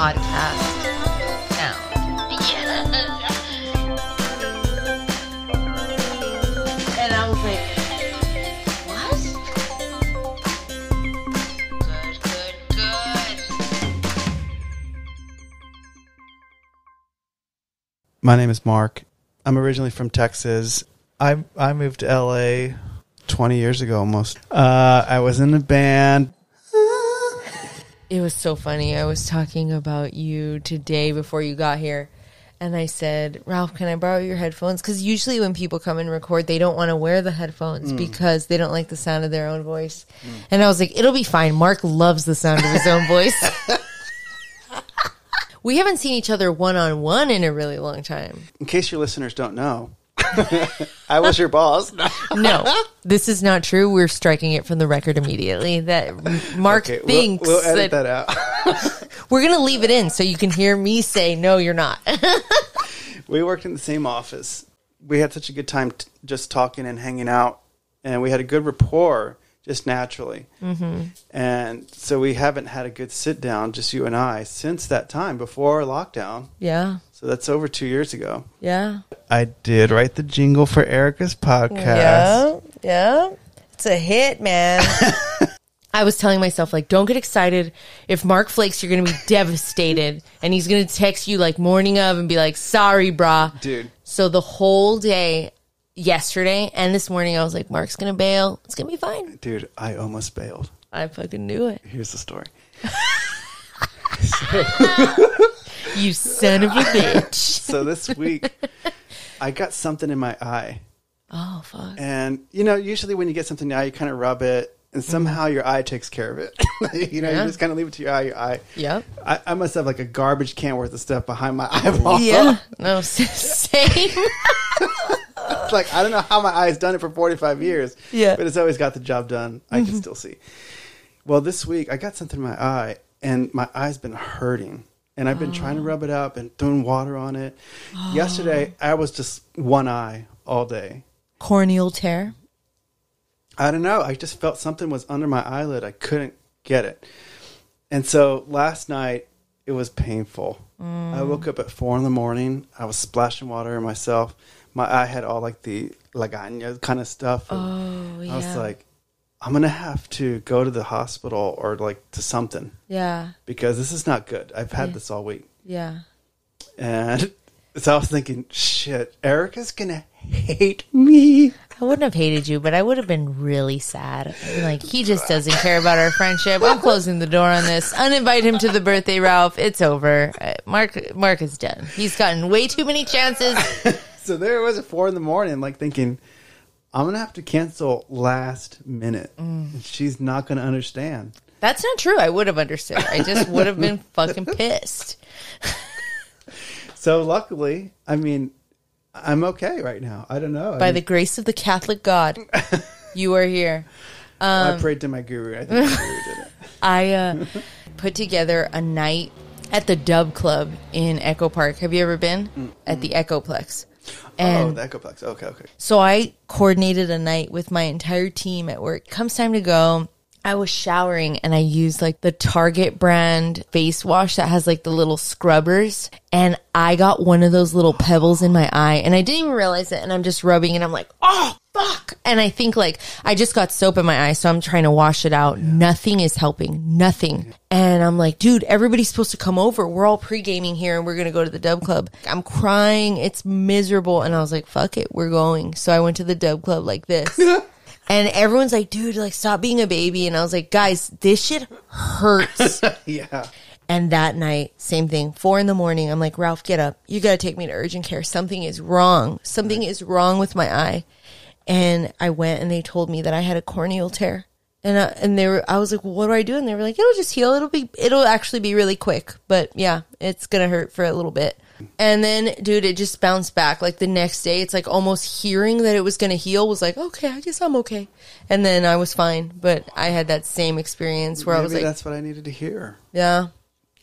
podcast sound. And I was like, what? Good, good, good. My name is Mark. I'm originally from Texas. I I moved to LA 20 years ago almost. Uh, I was in a band. It was so funny. I was talking about you today before you got here. And I said, Ralph, can I borrow your headphones? Because usually when people come and record, they don't want to wear the headphones mm. because they don't like the sound of their own voice. And I was like, it'll be fine. Mark loves the sound of his own voice. we haven't seen each other one on one in a really long time. In case your listeners don't know, I was your boss. No, this is not true. We're striking it from the record immediately. That Mark Okay, we'll, thinks we'll edit that, that out. we're going to leave it in so you can hear me say, no, you're not. we worked in the same office. We had such a good time t- just talking and hanging out, and we had a good rapport just naturally. Mm-hmm. And so we haven't had a good sit down, just you and I, since that time before lockdown. yeah. So that's over two years ago. Yeah. I did write the jingle for Erica's podcast. Yeah. Yeah. It's a hit, man. I was telling myself, like, don't get excited. If Mark flakes, you're going to be devastated. And he's going to text you, like, morning of and be like, sorry, brah. Dude, So the whole day, yesterday and this morning, I was like, Mark's going to bail. It's going to be fine. dude, I almost bailed. I fucking knew it. Here's the story. You son of a bitch. So this week, I got something in my eye. Oh, fuck. And, you know, usually when you get something in eye, you kind of rub it, and somehow mm-hmm. your eye takes care of it. you know, Yeah. you just kind of leave it to your eye. Your eye. Yep. I, I must have like a garbage can worth of stuff behind my eyeball. Yeah. No, same. It's like I don't know how my eye's done it for 45 years. Yeah. But it's always got the job done. I can mm-hmm. still see. Well, this week I got something in my eye and my eye's been hurting. And I've been trying to rub it out, been throwing water on it. Yesterday I was just one eye all day. Corneal tear. I don't know. I just felt something was under my eyelid. I couldn't get it. And so last night it was painful. I mm. woke up at four in the morning. I was splashing water on myself. My eye had all like the lagana kind of stuff. Oh, I was like, I'm gonna have to go to the hospital or like to something Yeah. because this is not good. I've had Yeah. this all week, Yeah. and so I was thinking, shit, Erica's gonna hate me. I wouldn't have hated you, but I would have been really sad. Like he just doesn't care about our friendship. I'm closing the door on this. Uninvite him to the birthday, Ralph. It's over. Uh, Mark, Mark is done. He's gotten way too many chances. So there it was at four in the morning, like thinking, I'm gonna have to cancel last minute. Mm. She's not gonna understand. That's not true. I would have understood. I just would have been fucking pissed. So luckily, I mean, I'm okay right now. I don't know. I, By mean, the grace of the Catholic God, you are here. I prayed to my guru. I think my guru did it. I uh, put together a night at the Dub Club in Echo Park. Have you ever been at the Echoplex? Oh, And the Echoplex. Okay, okay. So I coordinated a night with my entire team at work. Comes time to go. I was showering and I used like the Target brand face wash that has like the little scrubbers. And I got one of those little pebbles in my eye and I didn't even realize it. And I'm just rubbing and I'm like, oh, fuck. And I think like I just got soap in my eye. So I'm trying to wash it out. Nothing is helping. Nothing. And I'm like, dude, everybody's supposed to come over. We're all pre gaming here and we're going to go to the dub club. I'm crying. It's miserable. And I was like, fuck it. We're going. So I went to the dub club like this. And everyone's like, dude, like, stop being a baby. And I was like, guys, this shit hurts. Yeah. and that night, same thing, four in the morning. I'm like, Ralph, get up. You got to take me to urgent care. Something is wrong. Something is wrong with my eye. And I went and they told me that I had a corneal tear. And uh, and they were, I was like, well, what do I do? And they were like, it'll just heal. It'll be, it'll actually be really quick. But yeah, it's gonna hurt for a little bit. And then, dude, it just bounced back. Like the next day, it's like almost hearing that it was gonna heal was like, okay, I guess I'm okay. And then I was fine. But I had that same experience where I was like, that's what I needed to hear. yeah,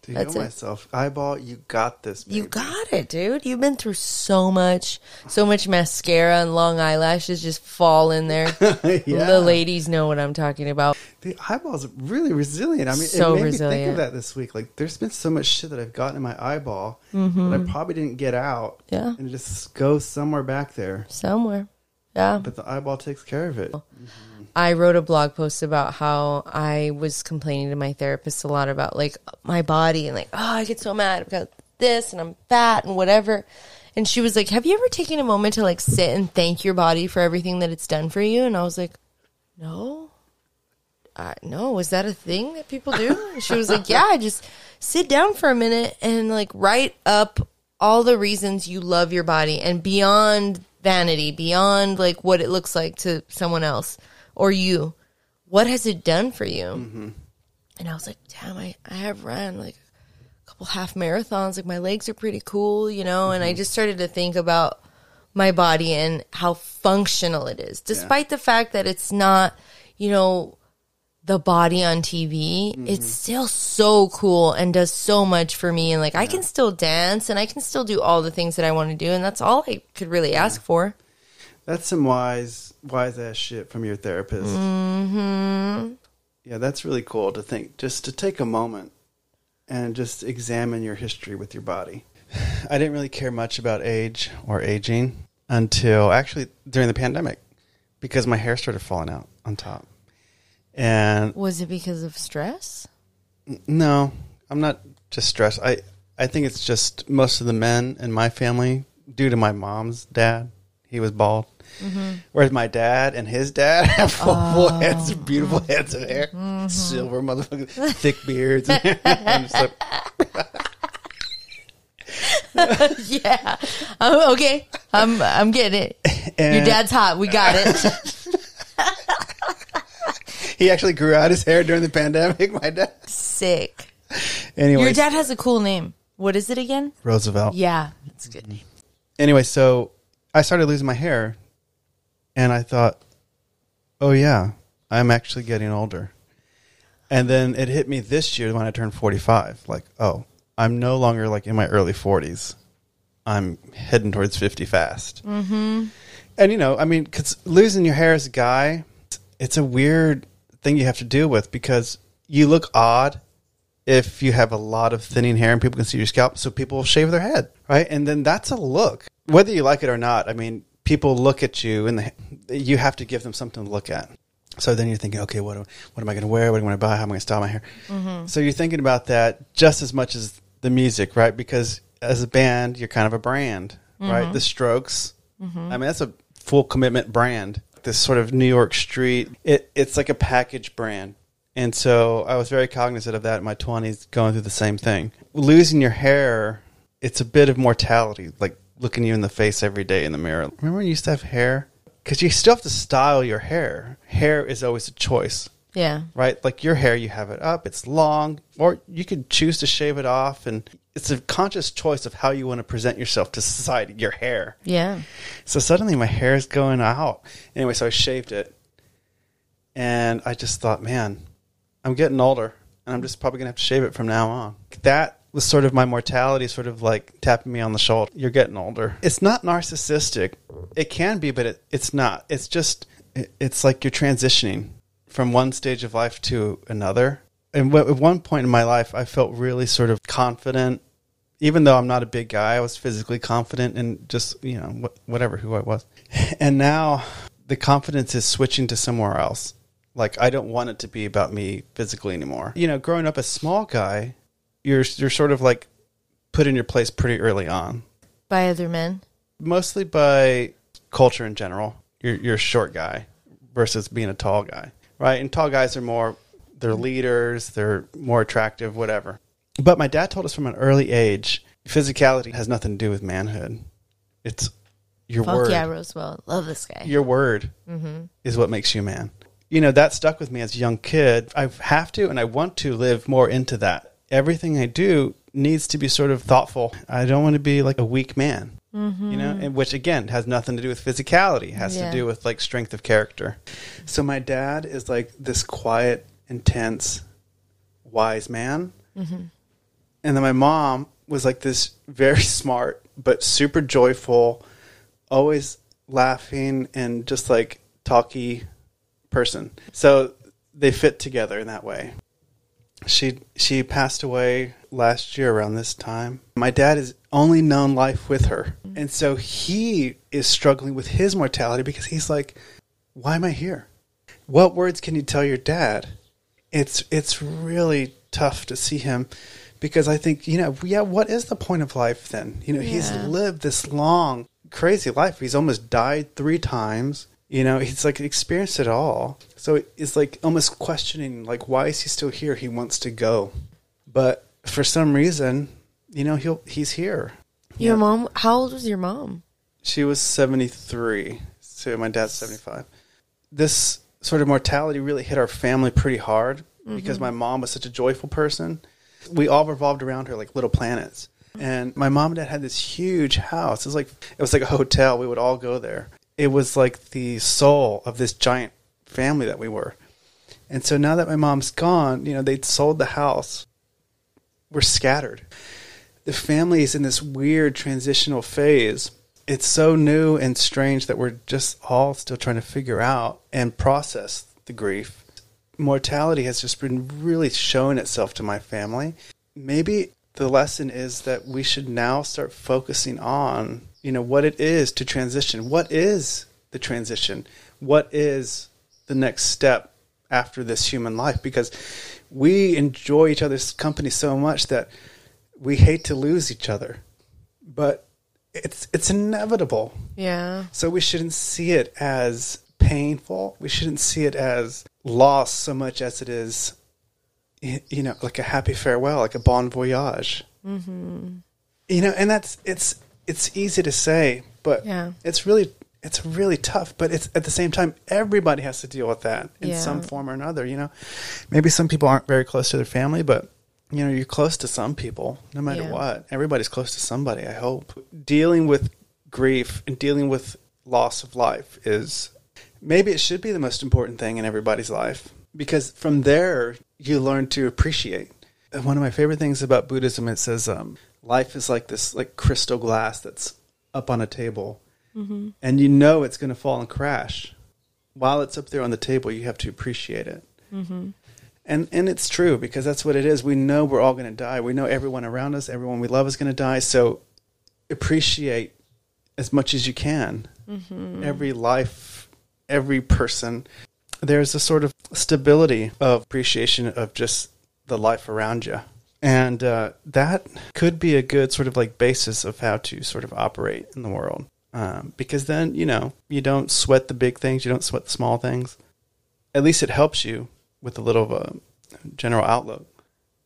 to That's heal it. myself. Eyeball, you got this. You got it, dude. You've been through so much, so much mascara and long eyelashes just fall in there. Yeah. The ladies know what I'm talking about. The eyeball's really resilient. I mean, So it made me think of that this week. Like, there's been so much shit that I've gotten in my eyeball that I probably didn't get out. Mm-hmm. Yeah. And it just goes somewhere back there. Somewhere. Yeah. But the eyeball takes care of it. I wrote a blog post about how I was complaining to my therapist a lot about like my body and like, oh, I get so mad about this and I'm fat and whatever. And she was like, Have you ever taken a moment to like sit and thank your body for everything that it's done for you? And I was like, No. Uh, no, is that a thing that people do? And she was like, Yeah, just sit down for a minute and like write up all the reasons you love your body and beyond vanity, beyond like what it looks like to someone else or you. What has it done for you? Mm-hmm. And I was like, damn, I, I have ran like a couple half marathons. Like my legs are pretty cool, you know? And I mm-hmm. just started to think about my body and how functional it is, despite the fact that it's not, you know, the body on TV. It's still so cool and does so much for me. And like I can still dance and I can still do all the things that I want to do. And that's all I could really ask for. That's some wise, wise ass shit from your therapist. Mm-hmm. Yeah, that's really cool to think, just to take a moment and just examine your history with your body. I didn't really care much about age or aging until actually during the pandemic because my hair started falling out on top. And Was it because of stress? no, I'm not just stressed. I, I think it's just most of the men in my family, due to my mom's dad, he was bald. Mm-hmm. Whereas my dad and his dad have full, oh. full heads, beautiful heads of hair, mm-hmm. silver motherfuckers, thick beards. I'm just like, yeah. Oh, okay. I'm I'm getting it. Your dad's hot. We got it. He actually grew out his hair during the pandemic. My dad. Sick. Anyway, Your dad has a cool name. What is it again? Roosevelt. Yeah, that's a good name. Anyway, so I started losing my hair, and I thought, oh yeah, I'm actually getting older. And then it hit me this year when I turned 45. Like, oh, I'm no longer like in my early 40s. I'm heading towards 50 fast. Mm-hmm. And you know, I mean, because losing your hair as a guy, it's a weird thing you have to deal with because you look odd if you have a lot of thinning hair and people can see your scalp, so people will shave their head, right? And then that's a look, whether you like it or not. I mean, people look at you, and the, you have to give them something to look at. So then you're thinking, okay, what, do- what am I going to wear? What am I going to buy? How am I going to style my hair? Mm-hmm. So you're thinking about that just as much as the music, right? Because as a band, you're kind of a brand, right? Mm-hmm. The Strokes, mm-hmm. I mean, that's a full commitment brand. This sort of New York street, it, it's like a package brand. And so I was very cognizant of that in my 20s, going through the same thing. Losing your hair, it's a bit of mortality, like looking you in the face every day in the mirror. Remember when you used to have hair? Because you still have to style your hair. Hair is always a choice, Yeah. right? Like your hair, you have it up, it's long, or you could choose to shave it off. And it's a conscious choice of how you want to present yourself to society, your hair. Yeah. So suddenly my hair is going out. Anyway, so I shaved it. And I just thought, man, I'm getting older and I'm just probably going to have to shave it from now on. That was sort of my mortality, sort of like tapping me on the shoulder. You're getting older. It's not narcissistic. It can be, but it, it's not. It's just, it, it's like you're transitioning from one stage of life to another. And w- at one point in my life, I felt really sort of confident even though I'm not a big guy, I was physically confident and just, you know, wh- whatever who I was. And now the confidence is switching to somewhere else. Like I don't want it to be about me physically anymore. You know, growing up a small guy, you're you're sort of like put in your place pretty early on. By other men. Mostly by culture in general. You're you're a short guy versus being a tall guy. Right? And tall guys are more they're leaders, they're more attractive, whatever. But my dad told us from an early age, physicality has nothing to do with manhood. It's your Fuck word. yeah, Roosevelt. Love this guy. Your word mm-hmm. is what makes you a man. You know, that stuck with me as a young kid. I have to and I want to live more into that. Everything I do needs to be sort of thoughtful. I don't want to be like a weak man. Mm-hmm. You know, and which again has nothing to do with physicality, It has Yeah. to do with like strength of character. So my dad is like this quiet, intense, wise man. Mm-hmm. and then my mom was like this very smart but super joyful, always laughing and just like talky person. So they fit together in that way. She she passed away last year around this time. My dad has only known life with her. Mm-hmm. And so he is struggling with his mortality because he's like, why am I here? What words can you tell your dad? It's it's really tough to see him because I think, you know, yeah, what is the point of life then? You know, he's lived this long, crazy life. He's almost died three times. You know, he's like experienced it all. So it's like almost questioning, like, why is he still here? He wants to go, but for some reason, you know, he'll he's here. Your Yeah. mom, how old was your mom? She was seventy three, so my dad's seventy five. This sort of mortality really hit our family pretty hard because mm-hmm. my mom was such a joyful person. We all revolved around her like little planets. And my mom and dad had this huge house. It was like it was like a hotel. We would all go there. It was like the soul of this giant family that we were. And so now that my mom's gone, you know, they'd sold the house. We're scattered. The family is in this weird transitional phase. It's so new and strange that we're just all still trying to figure out and process the grief. Mortality has just been really showing itself to my family. Maybe the lesson is that we should now start focusing on, you know, what it is to transition. What is the transition? What is the next step after this human life? Because we enjoy each other's company so much that we hate to lose each other. But it's it's inevitable. Yeah. So we shouldn't see it as painful. We shouldn't see it as loss so much as it is, you know, like a happy farewell, like a bon voyage. Mm-hmm. You know, and that's it's it's easy to say, but Yeah. it's really it's really tough. But it's at the same time, everybody has to deal with that in Yeah. some form or another. You know, maybe some people aren't very close to their family, but you know, you're close to some people, no matter Yeah. what. Everybody's close to somebody. I hope dealing with grief and dealing with loss of life is maybe it should be the most important thing in everybody's life because from there you learn to appreciate. And one of my favorite things about Buddhism it says um, life is like this like crystal glass that's up on a table, Mm-hmm. and you know it's going to fall and crash. While it's up there on the table, you have to appreciate it. Mm-hmm. And and it's true because that's what it is. We know we're all going to die. We know everyone around us, everyone we love is going to die. So appreciate as much as you can mm-hmm. every life, every person. There's a sort of stability of appreciation of just the life around you. And uh, that could be a good sort of like basis of how to sort of operate in the world. Um, because then, you know, you don't sweat the big things, you don't sweat the small things. At least it helps you with a little of a general outlook.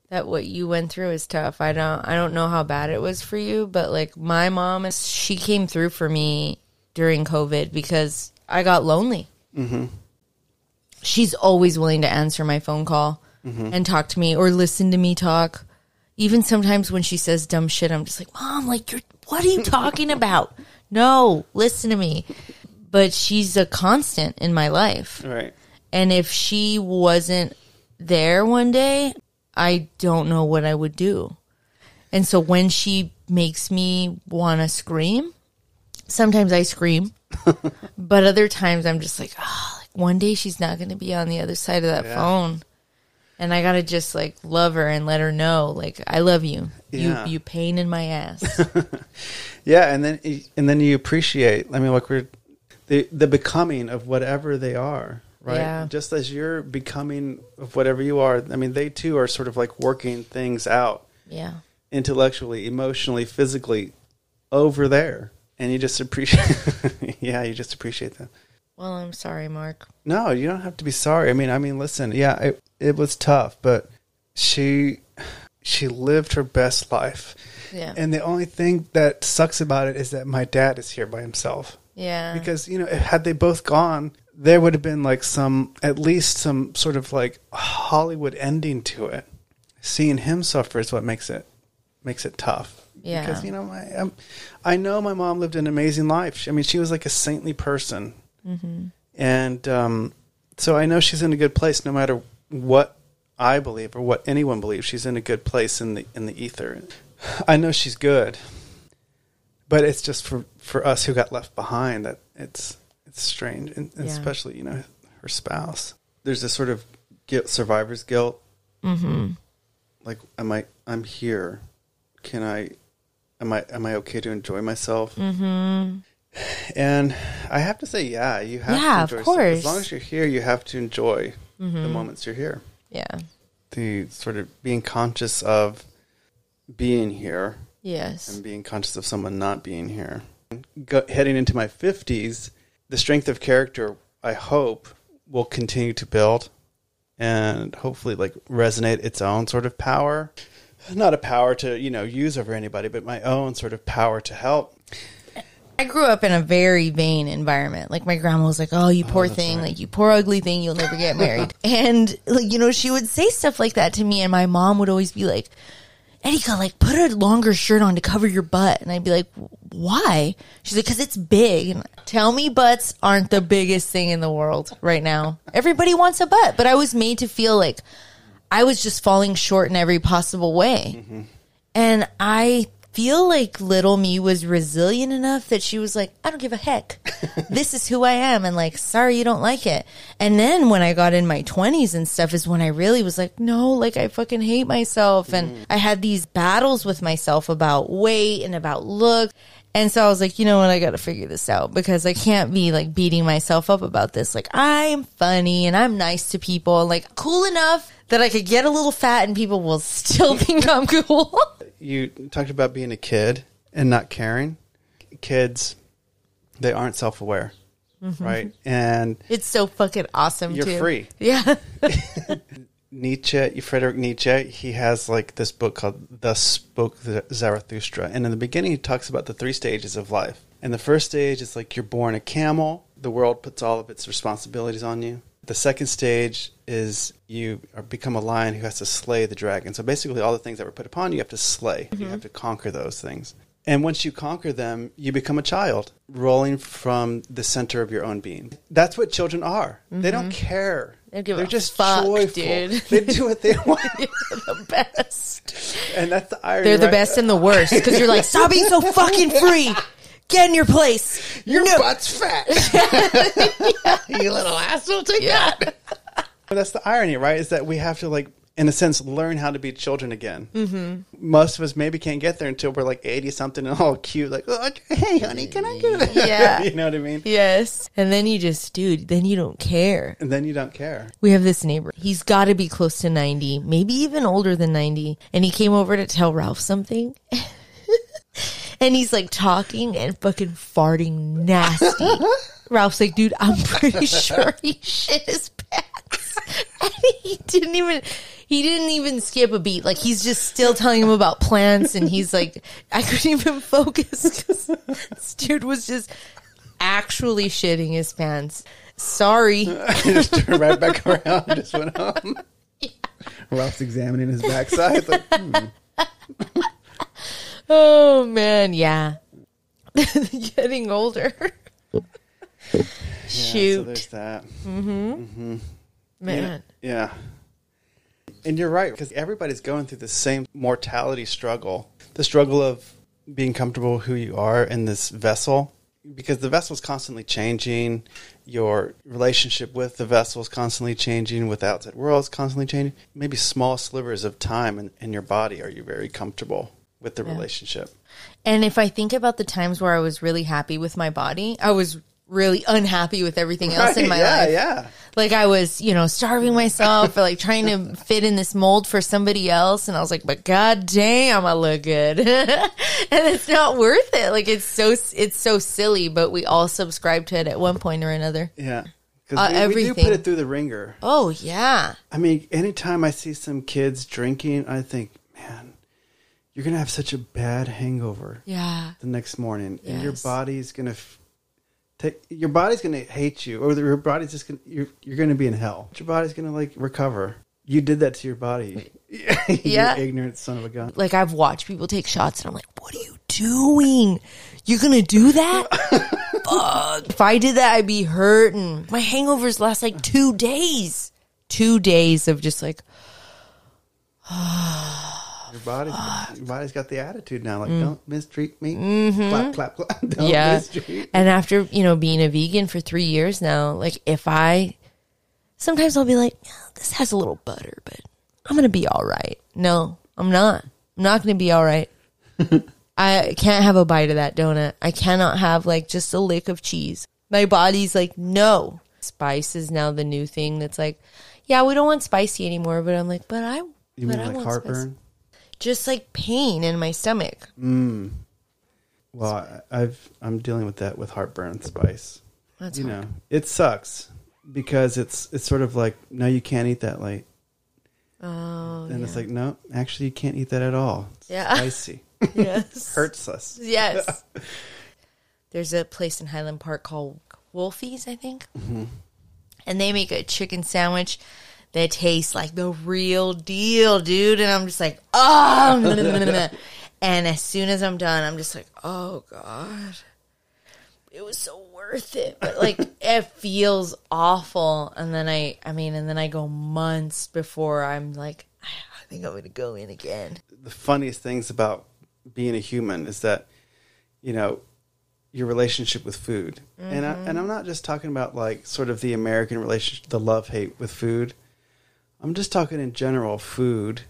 that what you went through is tough. I don't I don't know how bad it was for you, but like my mom she came through for me during COVID because I got lonely. Mm-hmm. She's always willing to answer my phone call and talk to me or listen to me talk. Even sometimes when she says dumb shit, I'm just like, Mom, like you're what are you talking about? No, listen to me. But she's a constant in my life. Right. And if she wasn't there one day, I don't know what I would do. And so when she makes me want to scream, sometimes I scream, but other times I'm just like, oh, like one day she's not going to be on the other side of that Yeah. phone. And I got to just like love her and let her know, like, I love you. Yeah. You, you pain in my ass. Yeah, and then and then you appreciate. I mean, like we're the the becoming of whatever they are, right? Yeah. Just as you're becoming of whatever you are. I mean, they too are sort of like working things out yeah. intellectually, emotionally, physically over there, and you just appreciate. yeah, you just appreciate that. Well, I'm sorry, Mark. No, you don't have to be sorry. I mean, I mean, listen, yeah, it it was tough, but she she lived her best life. Yeah. And the only thing that sucks about it is that my dad is here by himself. yeah. Because, you know, had they both gone, there would have been like some, at least some sort of like Hollywood ending to it. Seeing him suffer is what makes it, makes it tough. Yeah. Because, you know, I, I'm, I know my mom lived an amazing life. I mean, she was like a saintly person. And um, so I know she's in a good place no matter what I believe or what anyone believes. She's in a good place in the in the ether. I know she's good, but it's just for for us who got left behind that it's it's strange, and, and Yeah. especially you know her spouse. There's this sort of guilt, survivor's guilt. Mm-hmm. Like, am I? I'm here. Can I? Am I? Am I okay to enjoy myself? Mm-hmm. And I have to say, yeah, you have Yeah, to of enjoy. yourself. course. As long as you're here, you have to enjoy the mm-hmm. moments you're here. Yeah. The sort of being conscious of being here Yes. and being conscious of someone not being here. Go, heading into my 50s, the strength of character, I hope, will continue to build and hopefully like resonate its own sort of power. Not a power to, you know, use over anybody, but my own sort of power to help. I grew up in a very vain environment. Like my grandma was like, "Oh, you oh, poor thing, like you poor ugly thing, you'll never get married." and like you know, she would say stuff like that to me, and my mom would always be like, "Erica, like put a longer shirt on to cover your butt," and I'd be like, "Why?" She's like, "Cause it's big." And tell me, butts aren't the biggest thing in the world right now. Everybody wants a butt, but I was made to feel like I was just falling short in every possible way. Mm-hmm. And I feel like little me was resilient enough that she was like, I don't give a heck. this is who I am. And like, sorry, you don't like it. And then when I got in my 20s and stuff is when I really was like, no, like I fucking hate myself. And mm. I had these battles with myself about weight and about look. And so I was like, you know what? I got to figure this out because I can't be like beating myself up about this. Like, I'm funny and I'm nice to people, like cool enough that I could get a little fat and people will still think I'm cool. You talked about being a kid and not caring. Kids, they aren't self aware, mm-hmm. right? And It's so fucking awesome. You're too. free. Yeah. Nietzsche, Frederick Nietzsche, he has like this book called Thus Spoke Zarathustra. And in the beginning, he talks about the three stages of life. And the first stage is like you're born a camel, the world puts all of its responsibilities on you. The second stage is you become a lion who has to slay the dragon. So basically, all the things that were put upon you, you have to slay. You mm-hmm. have to conquer those things. And once you conquer them, you become a child, rolling from the center of your own being. That's what children are. They don't mm-hmm. care. They don't give They're just fuck, joyful. dude. They do what they want, the best. and that's the irony. They're the right? best and the worst because you're like, stop being so fucking free. Get in your place. Your No. butt's fat. you little asshole. Take Yeah. that. But that's the irony, right? Is that we have to like, in a sense, learn how to be children again. Mm-hmm. Most of us maybe can't get there until we're like eighty something and all cute, like, oh, hey, honey, can I get it? Yeah. you know what I mean. Yes. And then you just, dude, then you don't care. And then you don't care. We have this neighbor. He's got to be close to 90, maybe even older than 90. And he came over to tell Ralph something. and he's like talking and fucking farting nasty. Ralph's like, dude, I'm pretty sure he shit his he didn't even. He didn't even skip a beat. Like he's just still telling him about plants, and he's like, I couldn't even focus because this dude was just actually shitting his pants. Sorry. I just turned right back around and just went home. Ralph's examining his backside. Like, hmm. Oh man, yeah. Getting older. Yeah, so Shoot, there's that. Man. Yeah. And you're right, because everybody's going through the same mortality struggle the struggle of being comfortable who you are in this vessel, because the vessel is constantly changing. Your relationship with the vessel is constantly changing, with the outside world is constantly changing. Maybe small slivers of time in, in your body are you very comfortable with the relationship. And if I think about the times where I was really happy with my body, I was really unhappy with everything else in my yeah, life. yeah. Like I was, you know, starving myself or like trying to fit in this mold for somebody else. And I was like, but god damn, I look good. and it's not worth it. Like it's so, it's so silly, but we all subscribe to it at one point or another. Yeah. Because Uh, we, we do put it through the ringer. Oh yeah. I mean, anytime I see some kids drinking, I think, man, you're going to have such a bad hangover Yeah. the next morning, and your Yes. body's going to f- take your body's going to hate you, or your body's just going to you're you're going to be in hell. Your body's going to like recover. You did that to your body. Yeah. you ignorant son of a gun. like I've watched people take shots and I'm like, what are you doing? You're gonna do that? Fuck. If I did that, I'd be hurting. My hangovers last like two days. Two days of just like, your body, your body's got the attitude now. Like, don't mistreat me. Clap, clap, clap. Don't Mm. yeah. mistreat. And after, you know, being a vegan for three years now, like if I, sometimes I'll be like, "Oh, this has a little butter, but I'm going to be all right. No, I'm not. I'm not going to be all right. I can't have a bite of that donut. I cannot have like just a lick of cheese. My body's like, no. Spice is now the new thing that's like, yeah, we don't want spicy anymore. But I'm like, but I, You but mean I like want heartburn? Just like pain in my stomach. Mm. Well, I- I've I'm dealing with that with heartburn spice. That's you hard. know, it sucks because it's it's sort of like no, you can't eat that late. Oh, And it's like no, actually, you can't eat that at all. It's Yeah. spicy yes. hurts us. Yes. There's a place in Highland Park called Wolfie's, I think. And they make a chicken sandwich that tastes like the real deal, dude. And I'm just like, oh. and as soon as I'm done, I'm just like, oh, God. It was so worth it. But like, it feels awful. And then I, I mean, and then I go months before I'm like, I think I'm to go in again. the funniest things about being a human is that you know your relationship with food and I, mm-hmm. and I'm not just talking about like sort of the American relationship the love hate with food I'm just talking in general food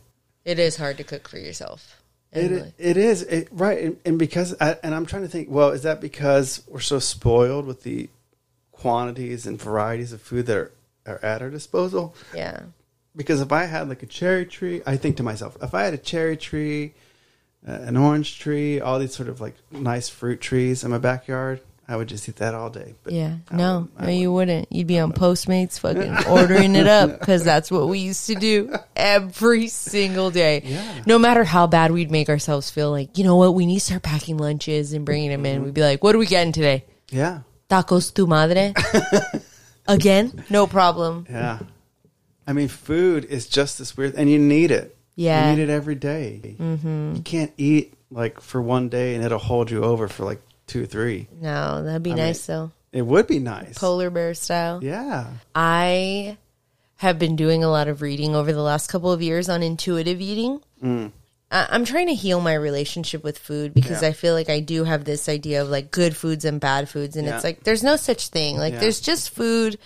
It is hard to cook for yourself. it, like, it is it, right and, and because I, and I'm trying to think well is that because we're so spoiled with the quantities and varieties of food that are, are at our disposal yeah. because if I had like a cherry tree, I think to myself, if I had a cherry tree, uh, an orange tree, all these sort of like nice fruit trees in my backyard, I would just eat that all day. But Yeah. I No, wouldn't- no, you wouldn't. You'd be on Postmates fucking ordering it up because that's what we used to do every single day. Yeah. No matter how bad we'd make ourselves feel like, you know what, we need to start packing lunches and bringing them in. We'd be like, what are we getting today? Yeah, Tacos tu madre? Again? No problem. yeah. I mean, food is just this weird, and you need it. Yeah. you need it every day. Mm-hmm. You can't eat like for one day and it'll hold you over for like two or three. No, that'd be I nice mean- though. It would be nice. Polar bear style. Yeah. I have been doing a lot of reading over the last couple of years on intuitive eating. I- I'm trying to heal my relationship with food because Yeah. I feel like I do have this idea of like good foods and bad foods, and Yeah. it's like there's no such thing. Like Yeah. there's just food,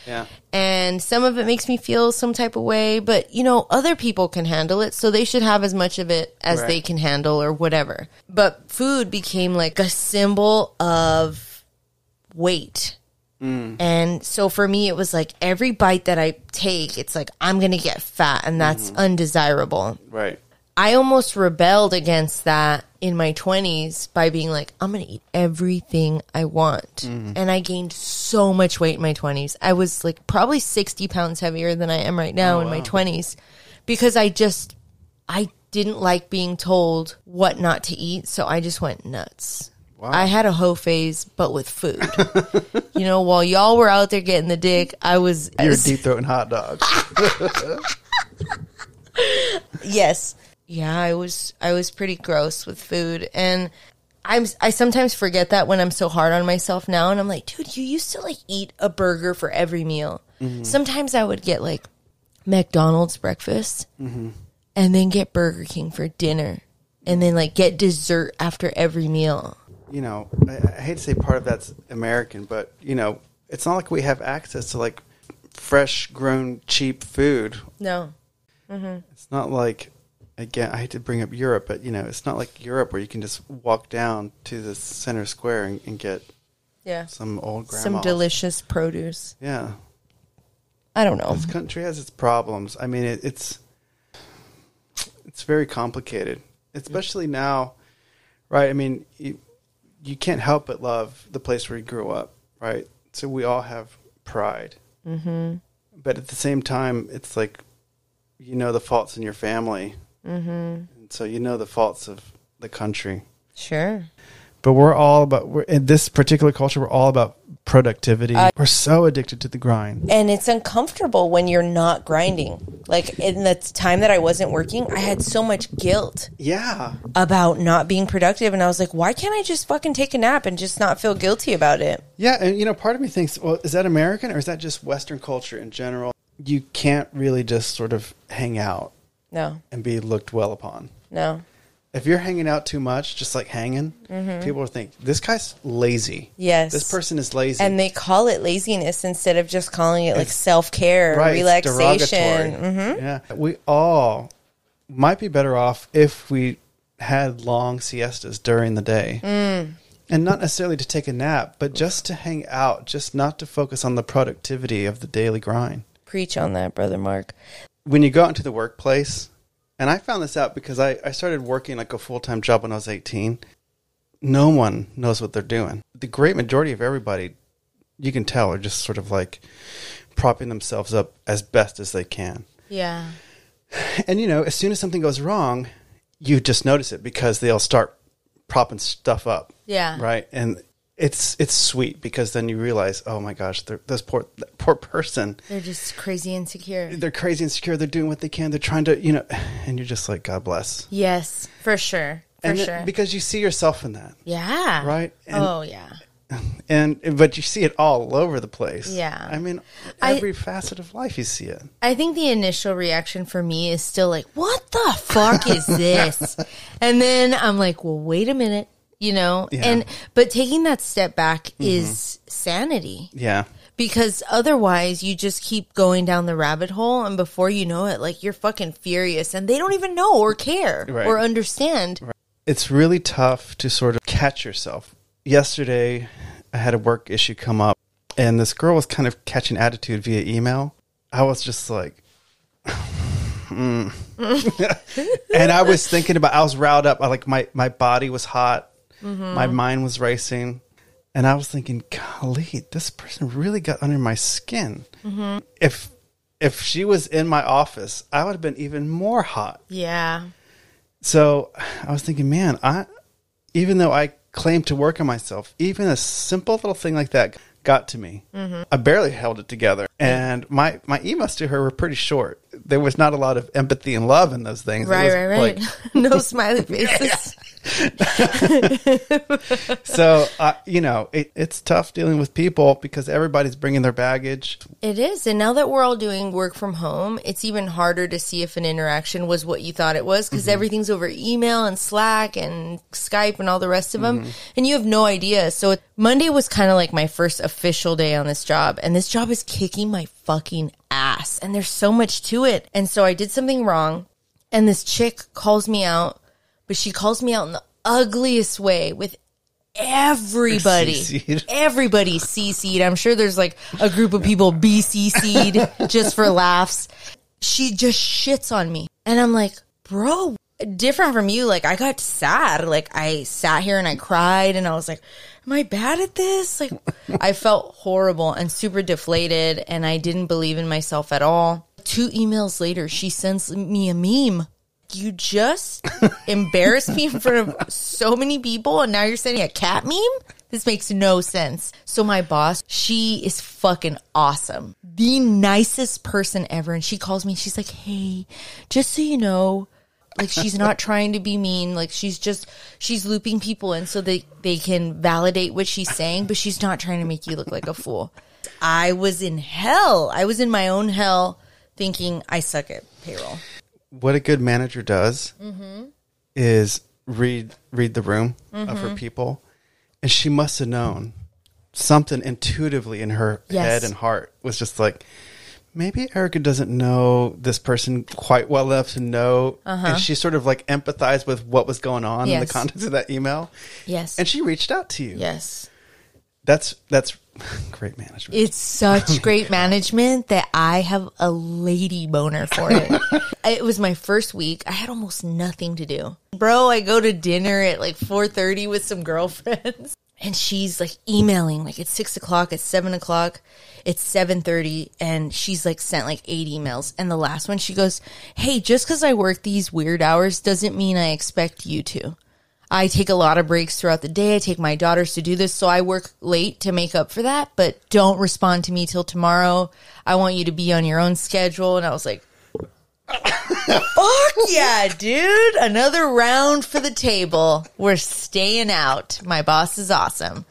and some of it makes me feel some type of way, but you know other people can handle it, so they should have as much of it as Right. they can handle or whatever. But food became like a symbol of weight. Mm. And so for me, it was like every bite that I take, it's like I'm going to get fat, and that's mm-hmm. undesirable. Right. I almost rebelled against that in my 20s by being like, I'm going to eat everything I want. Mm-hmm. And I gained so much weight in my 20s. I was like probably 60 pounds heavier than I am right now oh, in my 20s because I just, I didn't like being told what not to eat. So I just went nuts. Wow. I had a hoe phase, but with food. you know, while y'all were out there getting the dick, I was. You're deep throating hot dogs. Yes. Yeah, I was I was pretty gross with food and I'm I sometimes forget that when I'm so hard on myself now and I'm like, dude, you used to like eat a burger for every meal. Mm-hmm. Sometimes I would get like McDonald's breakfast mm-hmm. and then get Burger King for dinner and then like get dessert after every meal. you know, I, I hate to say part of that's American, but you know, it's not like we have access to like fresh grown cheap food. No. It's not like again, I hate to bring up Europe, but you know, it's not like Europe where you can just walk down to the center square and, and get Yeah. some old grandma. Some delicious produce. Yeah, I don't know. this country has its problems. I mean, it, it's it's very complicated, especially now, right? I mean, you, you can't help but love the place where you grew up, right? So we all have pride, mm-hmm. but at the same time, it's like you know the faults in your family, mm-hmm. and so you know the faults of the country. Sure. But we're all about we're, in this particular culture. We're all about productivity. we're so addicted to the grind. and it's uncomfortable when you're not grinding. Like in the time that I wasn't working, I had so much guilt Yeah, about not being productive, and I was like, why can't I just fucking take a nap and just not feel guilty about it? Yeah, and you know, part of me thinks, well, is that American or is that just Western culture in general? You can't really just sort of hang out No, and be looked well upon. no. If you're hanging out too much, just like hanging, people will think this guy's lazy. Mm-hmm. Yes. this person is lazy. And they call it laziness instead of just calling it like self care, right, it's relaxation. derogatory. hmm Yeah, we all might be better off if we had long siestas during the day, Mm. and not necessarily to take a nap, but just to hang out, just not to focus on the productivity of the daily grind. Preach on that, brother Mark. When you go out into the workplace, and I found this out because I, I started working like a full time job when I was eighteen. No one knows what they're doing. The great majority of everybody, you can tell, are just sort of like propping themselves up as best as they can. Yeah. And you know, as soon as something goes wrong, you just notice it because they'll start propping stuff up, Yeah. right? And it's it's sweet because then you realize, oh my gosh, this poor poor person, They're just crazy insecure. they're crazy insecure. They're doing what they can. They're trying to, you know, and you're just like, God bless. Yes, for sure. For and sure. because you see yourself in that, yeah. right? And, oh, yeah. and but you see it all over the place. Yeah. I mean, I- every facet of life you see it. I think the initial reaction for me is still like, what the fuck is this? and then I'm like, well, wait a minute, you know? Yeah. Mm-hmm. And, but taking that step back is sanity Yeah, because otherwise you just keep going down the rabbit hole. And before you know it, like you're fucking furious and they don't even know or care Right. or understand. it's really tough to sort of catch yourself. Yesterday, I had a work issue come up, and this girl was kind of catching attitude via email. I was just like, hmm. and I was thinking about. I was riled up. I like my my body was hot, my mind was racing, and I was thinking, golly, this person really got under my skin. If if she was in my office, I would have been even more hot. Yeah. So I was thinking, man, I even though I claim to work on myself, even a simple little thing like that got to me. Mm-hmm. I barely held it together, and my my emails to her were pretty short. There was not a lot of empathy and love in those things. It Right, was right, right. like- no smiley faces. so uh, you know, it, it's tough dealing with people because everybody's bringing their baggage. It is. And now that we're all doing work from home, it's even harder to see if an interaction was what you thought it was because everything's over email and Slack and Skype and all the rest of them. And you have no idea. So it, Monday was kind of like my first official day on this job. And this job is kicking my fucking ass. And there's so much to it. And so I did something wrong. And this chick calls me out, but she calls me out in the ugliest way with everybody. CC'd. Everybody CC'd. I'm sure there's like a group of people BCC'd just for laughs. She just shits on me. And I'm like, bro, different from you. Like, I got sad. Like, I sat here and I cried and I was like, am I bad at this? Like, I felt horrible and super deflated and I didn't believe in myself at all. Two emails later, she sends me a meme. You just embarrassed me in front of so many people and now you're sending a cat meme? This makes no sense. So my boss, she is fucking awesome. The nicest person ever. And she calls me, she's like, Hey, just so you know, like she's not trying to be mean. Like she's just she's looping people in so they they can validate what she's saying, but she's not trying to make you look like a fool. I was in hell. I was in my own hell thinking I suck at payroll. What a good manager does Mm-hmm. is read read the room of Mm-hmm. her people, and she must have known something intuitively in her Yes. head and heart was just like maybe Erica doesn't know this person quite well enough to know, and she sort of like empathized with what was going on in the Uh-huh. Context of that email, Yes. and she reached out to you. yes. That's that's great management. It's such great management that I have a lady boner for it. it was my first week. I had almost nothing to do. Bro, I go to dinner at like 4.30 with some girlfriends. And she's like emailing, like it's six o'clock, it's seven o'clock, it's seven thirty, and she's like sent like eight emails. And the last one, she goes, "Hey, just because I work these weird hours doesn't mean I expect you to. I take a lot of breaks throughout the day. I take my daughters to do this, so I work late to make up for that. But don't respond to me till tomorrow. I want you to be on your own schedule." And I was like, "Fuck yeah, dude! Another round for the table. We're staying out. My boss is awesome.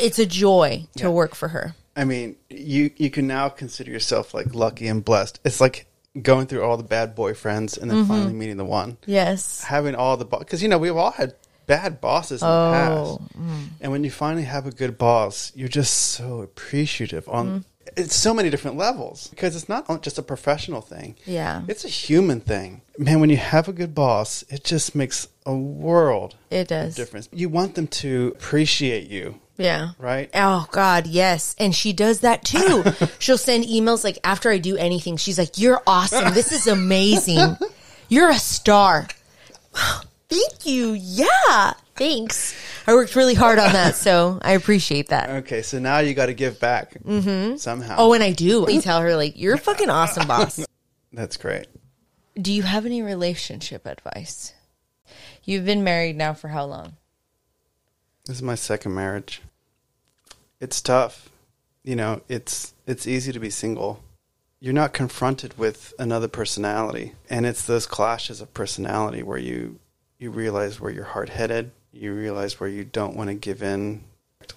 It's a joy to work for her. I mean, you you can now consider yourself like lucky and blessed. It's like going through all the bad boyfriends and then mm-hmm. finally meeting the one. Yes. Having all the because you know we've all had bad bosses in Oh, the past, mm. and when you finally have a good boss, you're just so appreciative on. Mm-hmm. It's so many different levels because it's not just a professional thing. Yeah. It's a human thing. Man, when you have a good boss, it just makes a world It does. difference. You want them to appreciate you, Yeah. right? Oh God, yes. And she does that too. She'll send emails like after I do anything, she's like, You're awesome. This is amazing. You're a star. Thank you. Yeah. Thanks. I worked really hard on that, so I appreciate that. Okay, so now you got to give back mm-hmm. somehow. Oh, and I do. I tell her like, You're a fucking awesome boss. That's great. Do you have any relationship advice? You've been married now for how long? This is my second marriage. It's tough. You know, it's it's easy to be single. You're not confronted with another personality, and it's those clashes of personality where you you realize where you're hard-headed, you realize where you don't want to give in,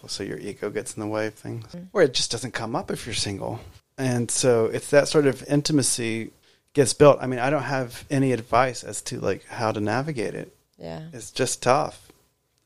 so your ego gets in the way of things. Mm-hmm. or it just doesn't come up if you're single. And so it's that sort of intimacy gets built. I mean, I don't have any advice as to like how to navigate it. Yeah. It's just tough.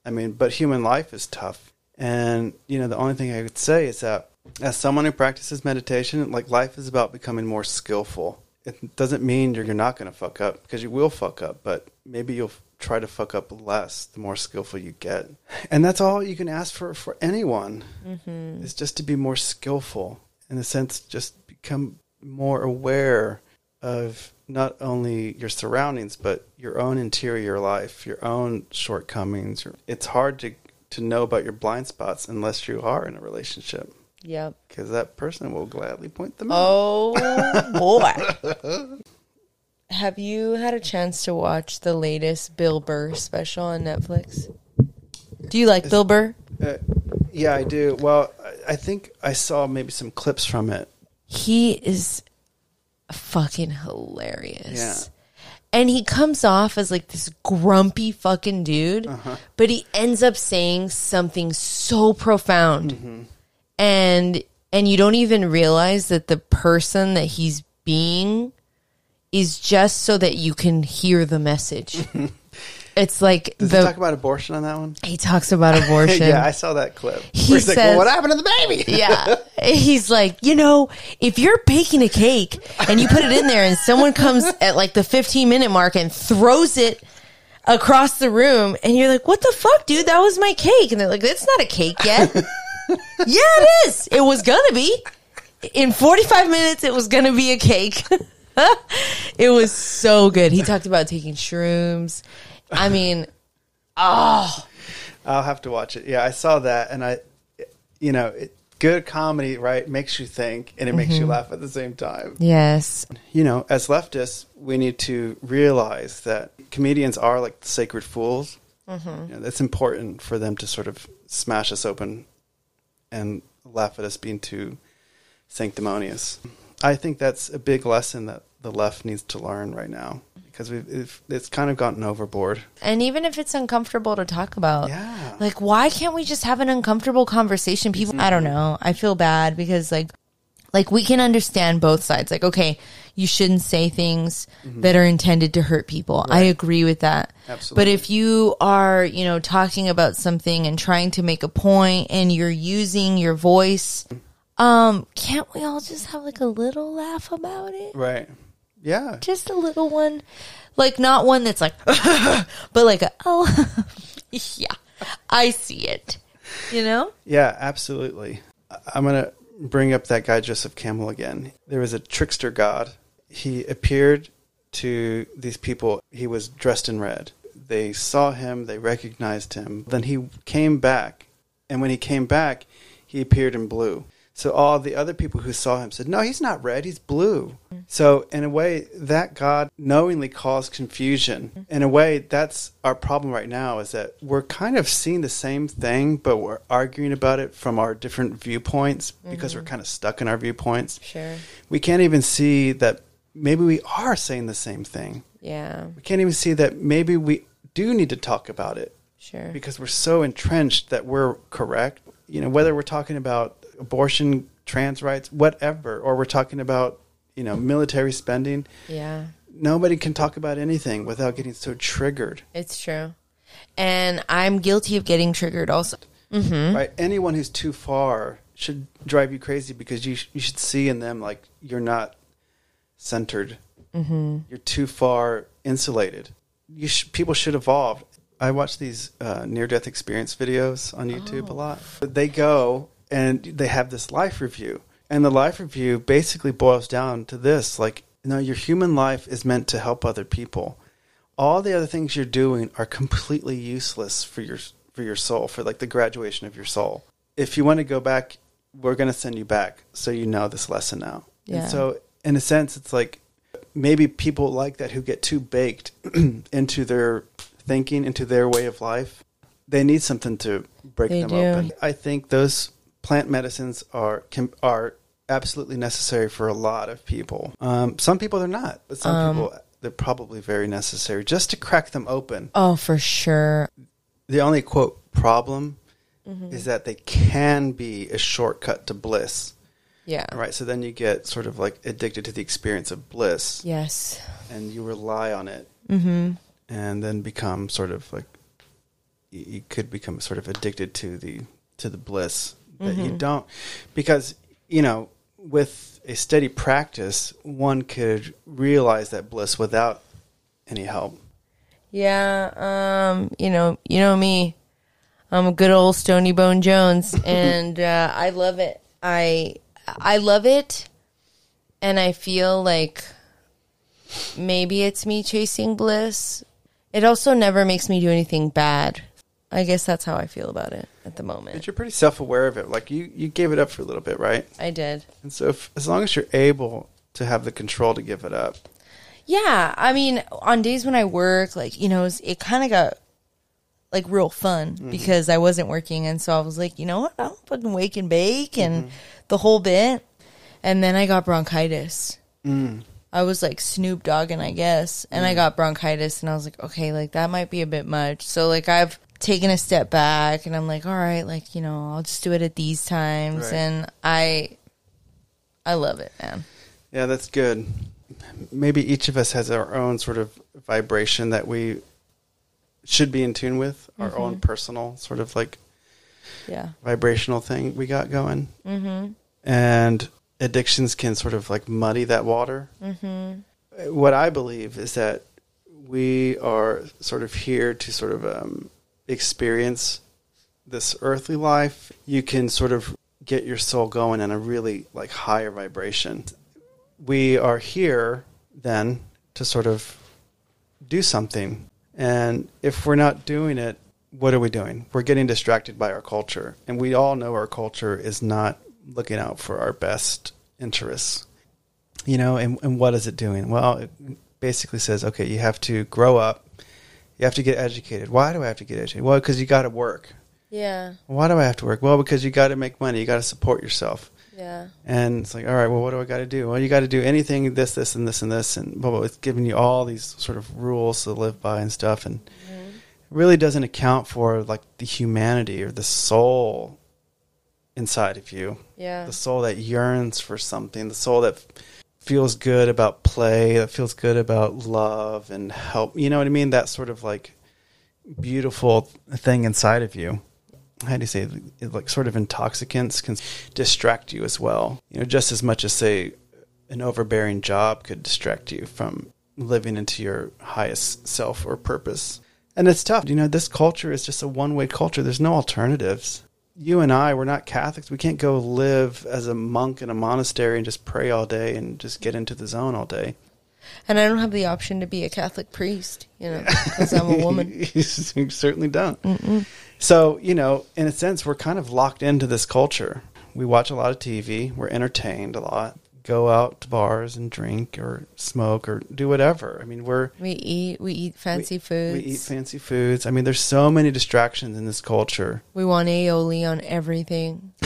I mean, but human life is tough. And, you know, the only thing I would say is that as someone who practices meditation, like life is about becoming more skillful. It doesn't mean you're not going to fuck up because you will fuck up, but maybe you'll try to fuck up less the more skillful you get. And that's all you can ask for for anyone mm-hmm. is just to be more skillful in the sense, just become more aware of not only your surroundings but your own interior life, your own shortcomings. It's hard to to know about your blind spots unless you are in a relationship Yep. because that person will gladly point them out. Oh boy. Have you had a chance to watch the latest Bill Burr special on Netflix? Do you like Bill Burr? Uh, yeah, I do. Well, I- think I saw maybe some clips from it. He is fucking hilarious. Yeah. And he comes off as like this grumpy fucking dude, but he ends up saying something so profound. And and you don't even realize that the person that he's being is just so that you can hear the message. it's like Does the he talk about abortion on that one? he talks about abortion. yeah, I saw that clip. He he's like, says- well, what happened to the baby? Yeah. He's like, you know, if you're baking a cake and you put it in there and someone comes at like the 15 minute mark and throws it across the room and you're like, what the fuck, dude? That was my cake. And they're like, it's not a cake yet. Yeah, it is. It was gonna be. In 45 minutes, it was gonna be a cake. it was so good. He talked about taking shrooms. I mean, oh, I'll have to watch it. Yeah, I saw that, and I, you know, it, good comedy, right, makes you think, and it makes Mm-hmm. you laugh at the same time. yes. You know, as leftists, we need to realize that comedians are like sacred fools. Mm-hmm. You know, it's important for them to sort of smash us open and laugh at us being too sanctimonious. I think that's a big lesson that the left needs to learn right now because we've it's, it's kind of gotten overboard. And even if it's uncomfortable to talk about, Yeah. like, why can't we just have an uncomfortable conversation? People, I don't know. I feel bad because, like, like we can understand both sides. Like, okay, you shouldn't say things that are intended to hurt people. I agree with that. Absolutely. But if you are, you know, talking about something and trying to make a point and you're using your voice, um, can't we all just have like a little laugh about it? Right. Yeah. just a little one like not one that's like but like a oh yeah i see it you know Yeah, absolutely. I'm going to bring up that guy Joseph Campbell again. There was a trickster god. He appeared to these people. He was dressed in red. They saw him, they recognized him. Then he came back, and when he came back, he appeared in blue. So all the other people who saw him said, "No, he's not red, he's blue." So in a way, that God knowingly caused confusion. In a way, that's our problem right now is that we're kind of seeing the same thing, but we're arguing about it from our different viewpoints because we're mm-hmm. kind of stuck in our viewpoints. sure We can't even see that maybe we are saying the same thing. yeah We can't even see that maybe we do need to talk about it sure because we're so entrenched that we're correct. You know, whether we're talking about abortion, trans rights, whatever, or we're talking about you know, military spending. Yeah. Nobody can talk about anything without getting so triggered. It's true. And I'm guilty of getting triggered also. Mm-hmm. Right? Anyone who's too far should drive you crazy because you sh- you should see in them like you're not centered. Mm-hmm. You're too far insulated. You sh- people should evolve. I watch these uh, near death experience videos on YouTube a lot. They go and they have this life review, and the life review basically boils down to this: like, you know, your human life is meant to help other people. All the other things you're doing are completely useless for your for your soul, for like the graduation of your soul. If you want to go back, we're going to send you back so you know this lesson now. Yeah. And so, in a sense, it's like maybe people like that who get too baked into their thinking, into their way of life, they need something to break They them do. open. I think those plant medicines are can, are absolutely necessary for a lot of people. Um, some people they're not, but some Um, people they're probably very necessary just to crack them open. Oh, for sure. The only quote problem Mm-hmm. is that they can be a shortcut to bliss. Yeah. Right, so then you get sort of like addicted to the experience of bliss, Yes. and you rely on it, Mm-hmm. and then become sort of like you, you could become sort of addicted to the to the bliss that you don't because you know with a steady practice one could realize that bliss without any help. Yeah. Um, you know, you know me. I'm a good old Stony Bone Jones and uh, I love it. I I love it and I feel like maybe it's me chasing bliss. It also never makes me do anything bad. I guess that's how I feel about it at the moment. But you're pretty self aware of it. Like you, you gave it up for a little bit, right? I did. And so, if, as long as you're able to have the control to give it up, Yeah, I mean, on days when I work, like you know, it, it kind of got like real fun mm-hmm. because I wasn't working, and so I was like, you know what, I'll fucking wake and bake and mm-hmm. the whole bit. And then I got bronchitis. Mm. I was like Snoop Dogging, I guess, and I mm. got bronchitis, and I was like, okay, like that might be a bit much. So like I've taken a step back, and I'm like, all right, like you know, I'll just do it at these times, Right. and I, I love it, man. yeah, that's good. Maybe each of us has our own sort of vibration that we should be in tune with, our own personal sort of like Yeah. vibrational thing we got going. Mm-hmm. And addictions can sort of like muddy that water. Mm-hmm. What I believe is that we are sort of here to sort of um, experience this earthly life. You can sort of get your soul going in a really like higher vibration. We are here then to sort of do something. And if we're not doing it, what are we doing? We're getting distracted by our culture. And we all know our culture is not looking out for our best interests. You know, and, and what is it doing? Well, it basically says, okay, you have to grow up. You have to get educated. Why do I have to get educated? Well, because you got to work. Yeah. Why do I have to work? Well, because you got to make money. You got to support yourself. Yeah. And it's like, all right, well, what do I got to do? Well, you got to do anything, this, this, and this, and this, and blah, blah. It's giving you all these sort of rules to live by and stuff, and mm-hmm. it really doesn't account for like the humanity or the soul inside of you, Yeah. the soul that yearns for something, the soul that feels good about play, that feels good about love and help. You know what I mean? That sort of like beautiful thing inside of you how do you say like sort of intoxicants can distract you as well. You know just as much as say an overbearing job could distract you from living into your highest self or purpose. And it's tough. You know this culture is just a one-way culture. There's no alternatives. You and i we're not catholics. We can't go live as a monk in a monastery and just pray all day and just get into the zone all day. And I don't have the option to be a Catholic priest, you know, because I'm a woman. you certainly don't. So, you know, in a sense, we're kind of locked into this culture. We watch a lot of TV, we're entertained a lot, go out to bars and drink or smoke or do whatever. I mean, we're. We eat, we eat fancy we, foods. We eat fancy foods. I mean, there's so many distractions in this culture. We want aioli on everything.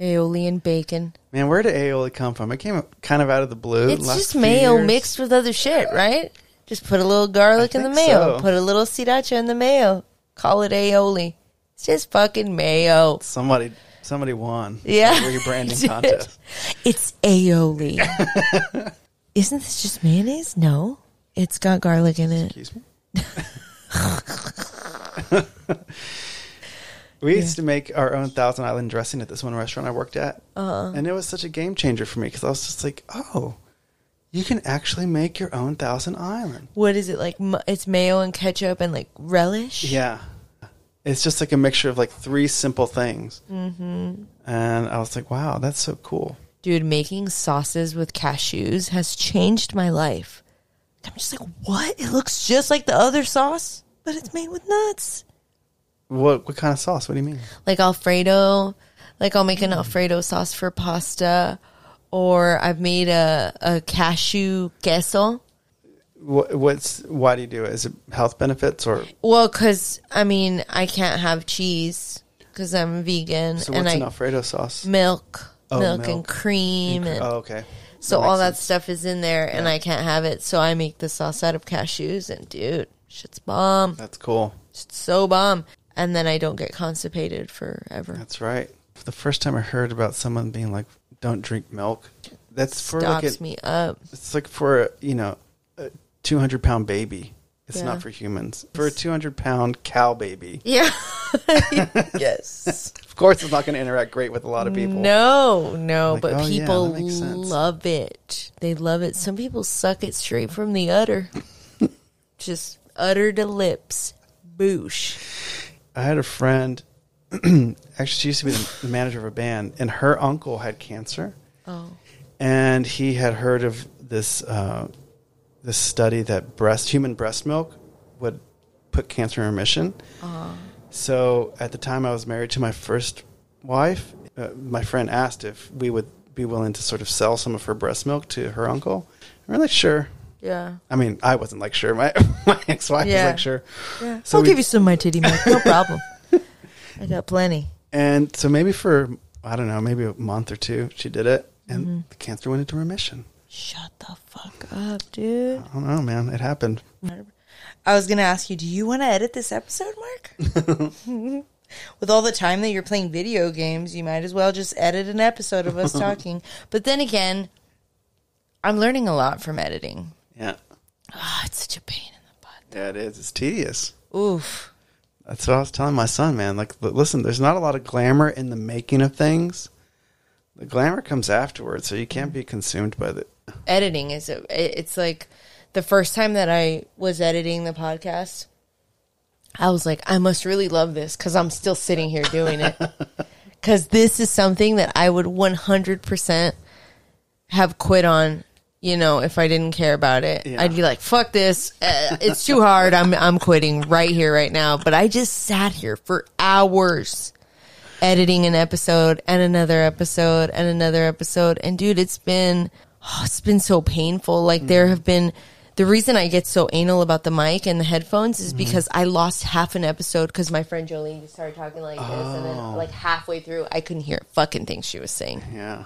aioli and bacon. Man, where did aioli come from? It came kind of out of the blue. It's last just mayo years. mixed with other shit, right? Just put a little garlic in the mayo. so. Put a little sriracha in the mayo. Call it aioli. It's just fucking mayo. Somebody Somebody won. Yeah. The rebranding contest. It's aioli. Isn't this just mayonnaise? No, it's got garlic in it. Excuse me. we used to make our own Thousand Island dressing at this one restaurant I worked at, Uh-huh. and it was such a game changer for me because I was just like, "Oh, you can actually make your own Thousand Island." What is it like? It's mayo and ketchup and like relish. Yeah, it's just like a mixture of like three simple things, mm-hmm. and I was like, "Wow, that's so cool." Dude, making sauces with cashews has changed my life. I'm just like, what? It looks just like the other sauce, but it's made with nuts. What what kind of sauce? What do you mean? Like Alfredo, like I'll make an Alfredo sauce for pasta, or I've made a, a cashew queso. What, what's why do you do it? Is it health benefits or Well, because I mean, I can't have cheese because I'm vegan, so? and What's I an Alfredo sauce? milk, Oh, milk, and cream, and Oh, okay. so That all that sense. stuff is in there, and I can't have it. So I make the sauce out of cashews, and dude, shit's bomb. That's cool. It's so bomb, and then I don't get constipated forever. That's right. For the first time I heard about someone being like, "Don't drink milk," that's for like Stops a, me up. it's like for a, you know a two hundred pound baby. It's Yeah. not for humans. For a two hundred pound cow baby, Yeah. yes. of course, it's not going to interact great with a lot of people. No, no, Like, but oh, people sense. love it. They love it. Some people suck it straight from the udder. Just udder to lips. Boosh. I had a friend. actually, she used to be the manager of a band, and her uncle had cancer. Oh. and he had heard of this uh, this study that breast human breast milk would put cancer in remission. So at the time I was married to my first wife, uh, my friend asked if we would be willing to sort of sell some of her breast milk to her uncle. And we're like, sure. Yeah. I mean, I wasn't like sure. My my ex wife Yeah. was like, sure. Yeah. So I'll we- give you some of my titty milk. No problem. I got plenty. And so maybe for I don't know, maybe a month or two, she did it, and Mm-hmm. the cancer went into remission. Shut the fuck up, dude. I don't know, man. It happened. I was gonna ask you, do you want to edit this episode, Mark? With all the time that you're playing video games, you might as well just edit an episode of us talking. But then again, I'm learning a lot from editing. Yeah. Ah, it's such a pain in the butt. Yeah, it is. It's tedious. Oof. That's what I was telling my son, man. Like, listen, there's not a lot of glamour in the making of things. The glamour comes afterwards, so you can't be consumed by the. Editing is it- it's like the first time that I was editing the podcast, I was like, I must really love this because I'm still sitting here doing it. Because this is something that I would 100% have quit on. You know, if I didn't care about it, Yeah. I'd be like, "Fuck this! Uh, it's too hard. I'm I'm quitting right here, right now." But I just sat here for hours editing an episode and another episode and another episode. And dude, it's been oh, it's been so painful. Like there have been the reason I get so anal about the mic and the headphones is because I lost half an episode because my friend Jolene just started talking like this, and then like halfway through, I couldn't hear a fucking thing she was saying. Yeah.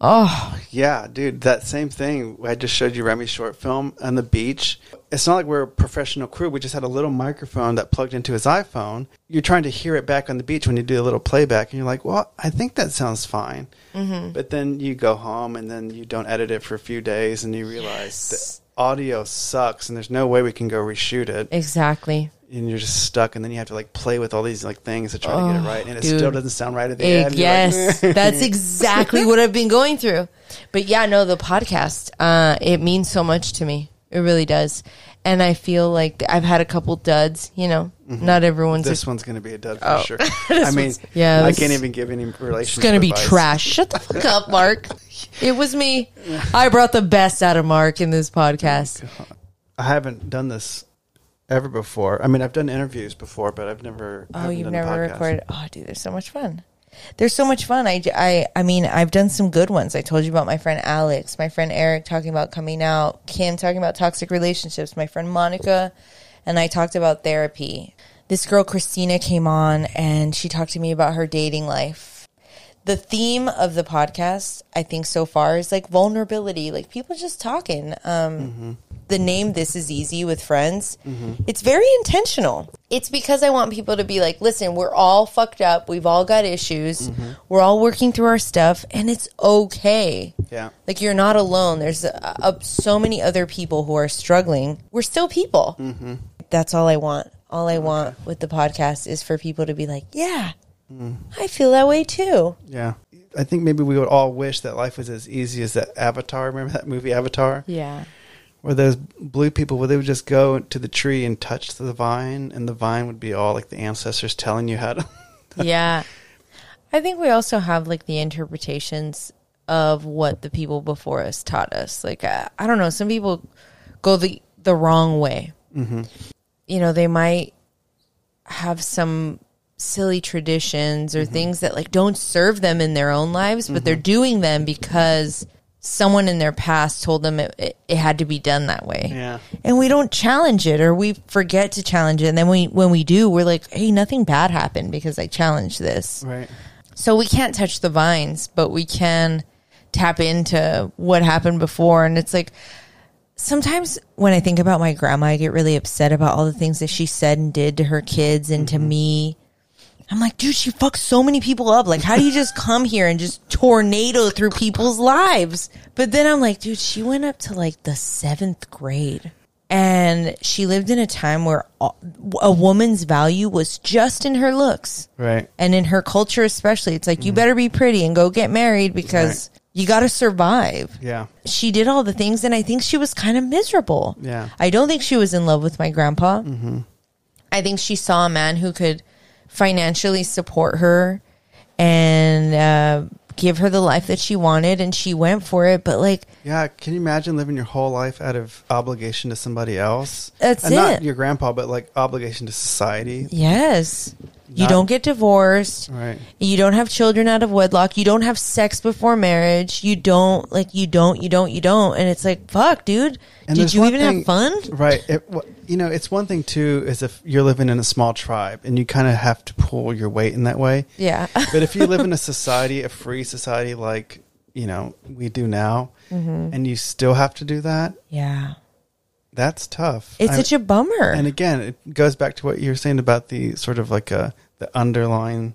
Oh, Yeah, dude, that same thing. I just showed you Remy's short film on the beach. It's not like we're a professional crew. We just had a little microphone that plugged into his iPhone. You're trying to hear it back on the beach when you do a little playback, and you're like, well, I think that sounds fine. Mm-hmm. But then you go home and then you don't edit it for a few days, and you realize Yes. the audio sucks, and there's no way we can go reshoot it. exactly. And you're just stuck, and then you have to like play with all these like things to try to get it Oh, right, and it dude. still doesn't sound right at the Eg- end. You're like, yes, that's exactly what I've been going through. But yeah, no, the podcast, uh, it means so much to me. It really does. And I feel like I've had a couple duds, you know, not everyone's Mm-hmm. This a, one's going to be a dud for Oh. sure. I mean, yeah, I can't even give any relationship. it's going to be advice. trash. Shut the fuck up, Mark. It was me. I brought the best out of Mark in this podcast. I haven't done this ever before. I mean, I've done interviews before, but I've never. Oh, you've done never podcast. recorded? Oh, dude, they're so much fun. They're so much fun. I, I, I mean, I've done some good ones. I told you about my friend Alex, my friend Eric talking about coming out, Kim talking about toxic relationships, my friend Monica, and I talked about therapy. This girl, Christina, came on and she talked to me about her dating life. The theme of the podcast, I think, so far is like vulnerability, like people just talking. Um, the name This Is EZ with friends, it's very intentional. It's because I want people to be like, listen, we're all fucked up. We've all got issues. We're all working through our stuff, and it's okay. Yeah. Like you're not alone. There's uh uh so many other people who are struggling. We're still people. Mm-hmm. That's all I want. All I want with the podcast is for people to be like, yeah, Mm. I feel that way too. Yeah. I think maybe we would all wish that life was as easy as that Avatar. Remember that movie Avatar? Yeah. Where those blue people, where they would just go to the tree and touch the vine, and the vine would be all like the ancestors telling you how to. yeah. I think we also have like the interpretations of what the people before us taught us. Like uh, I don't know, some people go the the wrong way. Mm-hmm. You know, they might have some silly traditions or mm-hmm. things that like don't serve them in their own lives, but they're mm-hmm. doing them because someone in their past told them it, it, it had to be done that way. Yeah. and we don't challenge it or we forget to challenge it. And then we when we do we're like hey nothing bad happened because i challenged this. Right. so we can't touch the vines but we can tap into what happened before. And it's like sometimes when i think about my grandma i get really upset about all the things that she said and did to her kids and to mm-hmm. me i'm like dude she fucked so many people up. Like how do you just come here and just tornado through people's lives? But then i'm like dude she went up to like the seventh grade. And she lived in a time where a- a woman's value was just in her looks. Right. and in her culture especially it's like you mm-hmm. better be pretty and go get married because you got to survive. Yeah. she did all the things and i think she was kind of miserable. Yeah. i don't think she was in love with my grandpa. Mm-hmm. I think she saw a man who could financially support her and uh, give her the life that she wanted and she went for it but like Yeah. Can you imagine living your whole life out of obligation to somebody else? That's and Not your grandpa, but like obligation to society. yes you don't get divorced Right. You don't have children out of wedlock. You don't have sex before marriage. You don't like you don't you don't you don't and it's like fuck, dude. And Did you even thing- have fun? Right. It, you know, it's one thing too, is if you're living in a small tribe and you kind of have to pull your weight in that way. Yeah. But if you live in a society, a free society like, you know, we do now, Mm-hmm. and you still have to do that, yeah. that's tough. It's I- such a bummer. And again, it goes back to what you were saying about the sort of like a, the underlying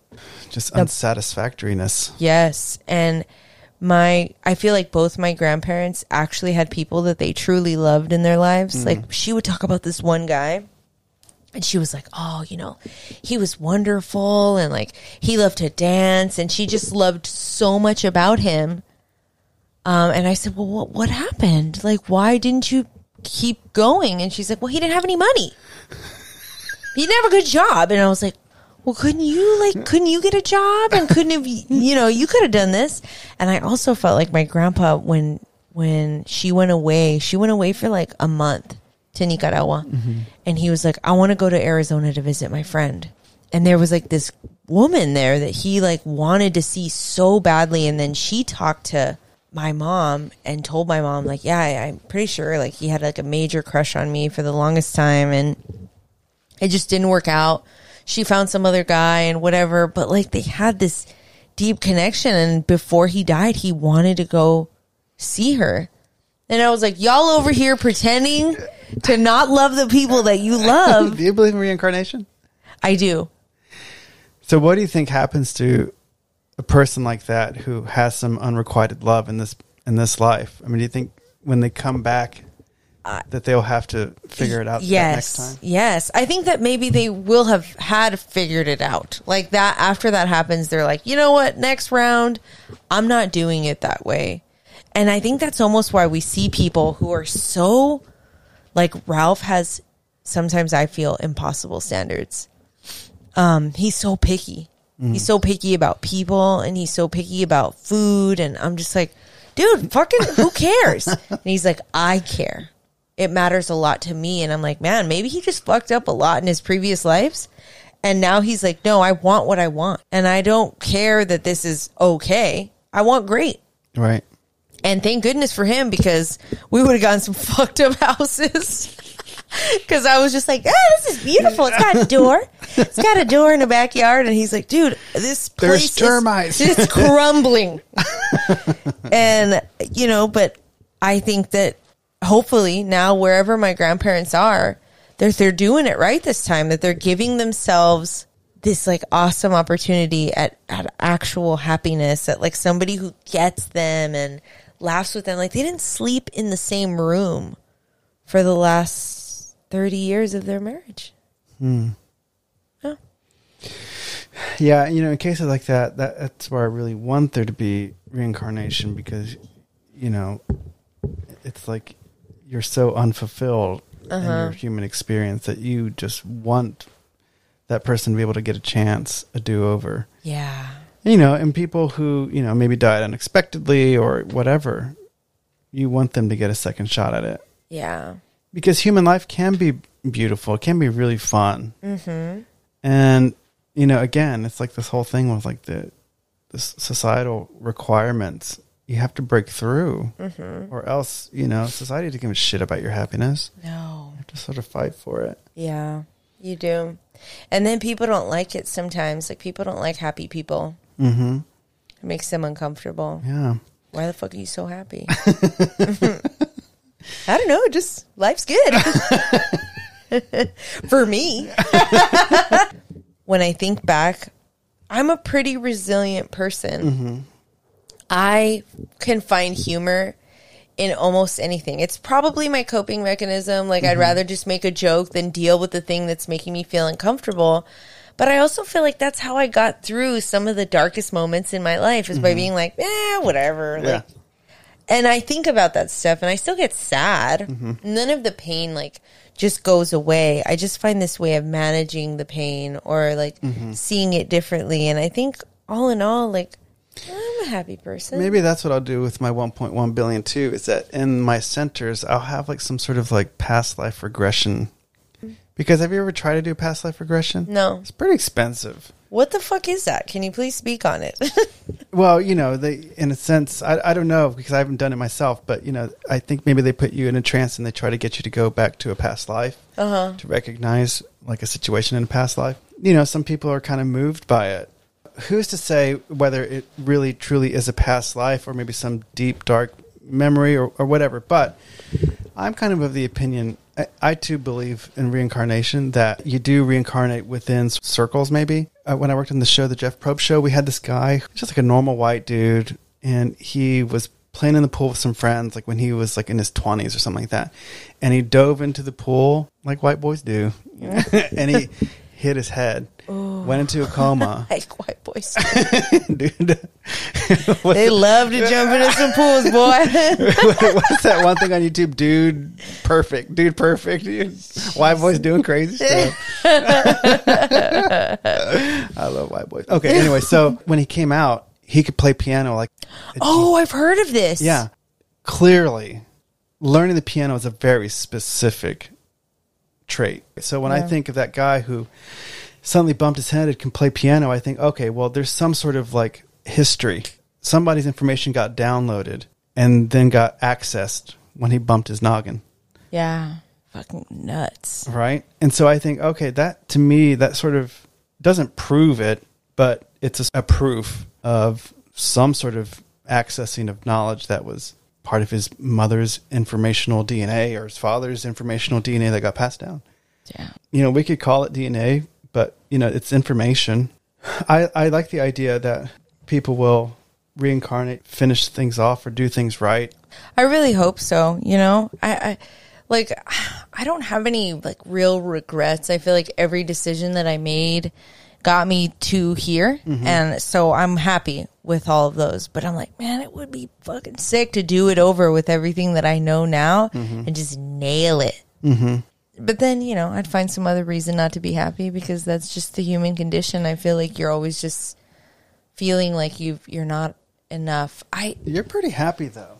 just unsatisfactoriness. yes. And my I feel like both my grandparents actually had people that they truly loved in their lives. Like she would talk about this one guy and she was like, "Oh, you know, he was wonderful and like he loved to dance and she just loved so much about him." Um, and I said, "Well, what what happened? Like, why didn't you keep going?" And she's like, "Well, he didn't have any money. He didn't have a good job." And I was like, "Well, couldn't you like couldn't you get a job and couldn't have you know you could have done this?" And I also felt like my grandpa when when she went away, she went away for like a month to Nicaragua, mm-hmm. and he was like, "I want to go to Arizona to visit my friend." And there was like this woman there that he like wanted to see so badly, and then she talked to my mom and told my mom like, "Yeah, I, I'm pretty sure like he had like a major crush on me for the longest time, and it just didn't work out. She found some other guy and whatever, but like they had this deep connection. And before he died, he wanted to go see her. And I was like, y'all over here pretending to not love the people that you love. Do you believe in reincarnation? I do. So, what do you think happens to a person like that who has some unrequited love in this in this life? I mean, do you think when they come back that they'll have to figure it out Yes. next time? Yes. I think that maybe they will have had figured it out. Like that after that happens, they're like, you know what, next round, I'm not doing it that way. And I think that's almost why we see people who are so like Ralph has sometimes I feel impossible standards. Um, he's so picky. He's so picky about people and he's so picky about food and I'm just like, dude, fucking who cares? and he's like, I care it matters a lot to me. And I'm like, man, maybe he just fucked up a lot in his previous lives. And now he's like, no, I want what I want. And I don't care that this is okay. I want great. Right. And thank goodness for him because we would have gotten some fucked up houses. Cause I was just like, ah, this is beautiful. It's got a door. It's got a door in the backyard. And he's like, dude, this place There's is- termites. it's crumbling. and, you know, but I think that hopefully now wherever my grandparents are, they're they're doing it right this time. That they're giving themselves this like awesome opportunity at at actual happiness. At like somebody who gets them and laughs with them. Like they didn't sleep in the same room for the last thirty years of their marriage. Hmm. Yeah. Yeah, you know, in cases like that, that that's where I really want there to be reincarnation because, you know, it's like you're so unfulfilled in your human experience that you just want that person to be able to get a chance, a do over. Yeah. You know, and people who, you know, maybe died unexpectedly or whatever, you want them to get a second shot at it. Yeah. Because human life can be beautiful, it can be really fun. Mm-hmm. And, you know, again, it's like this whole thing with like the, the societal requirements. You have to break through, or else, you know, society doesn't give a shit about your happiness. No. You have to sort of fight for it. Yeah, you do. And then people don't like it sometimes. Like people don't like happy people. Mm-hmm. It makes them uncomfortable. Yeah. Why the fuck are you so happy? I don't know. Just life's good for me. when I think back, I'm a pretty resilient person. I can find humor in almost anything. It's probably my coping mechanism. Like, I'd mm-hmm. rather just make a joke than deal with the thing that's making me feel uncomfortable. But I also feel like that's how I got through some of the darkest moments in my life is by mm-hmm. being like, eh, whatever. Yeah. Like, and I think about that stuff and I still get sad. Mm-hmm. None of the pain like just goes away. I just find this way of managing the pain or like seeing it differently. And I think all in all, like I'm a happy person. Maybe that's what I'll do with my 1.1 billion too. Is that in my centers, I'll have like some sort of like past life regression. Because have you ever tried to do past life regression? No. It's pretty expensive. What the fuck is that? Can you please speak on it? Well, you know, they in a sense, I, I don't know because I haven't done it myself, but you know, I think maybe they put you in a trance and they try to get you to go back to a past life uh-huh. to recognize like a situation in a past life. You know, some people are kind of moved by it. Who's to say whether it really truly is a past life or maybe some deep dark memory or, or whatever? But I'm kind of of the opinion. I, I too believe in reincarnation that you do reincarnate within circles. Maybe uh, when I worked on the show, the Jeff Probst show, we had this guy, just like a normal white dude, and he was playing in the pool with some friends, like when he was like in his 20s or something like that, and he dove into the pool like white boys do, and he hit his head, went into a coma, like white boys. dude. they love to jump into some pools, boy. What's that one thing on YouTube? Dude, perfect. Dude, perfect. Dude. White boys doing crazy stuff. I love white boys. Okay, anyway, so when he came out, he could play piano like oh, I've heard of this. yeah. Clearly, learning the piano is a very specific trait. So when I think of that guy who suddenly bumped his head and can play piano, I think, okay, well, there's some sort of like history. Somebody's information got downloaded and then got accessed when he bumped his noggin, Yeah. Fucking nuts. right? And so I think, okay, that to me, that sort of doesn't prove it, but it's a, a proof of some sort of accessing of knowledge that was part of his mother's informational DNA or his father's informational DNA that got passed down. Yeah. you know, we could call it DNA, but you know, it's information. I, I like the idea that people will reincarnate, finish things off, or do things right. I really hope so. You know, I, I like I don't have any like real regrets. I feel like every decision that I made got me to here, and so I'm happy with all of those. But I'm like, man, it would be fucking sick to do it over with everything that I know now and just nail it. Mm-hmm. But then you know, I'd find some other reason not to be happy because that's just the human condition. I feel like you're always just feeling like you you're not enough. I You're pretty happy though.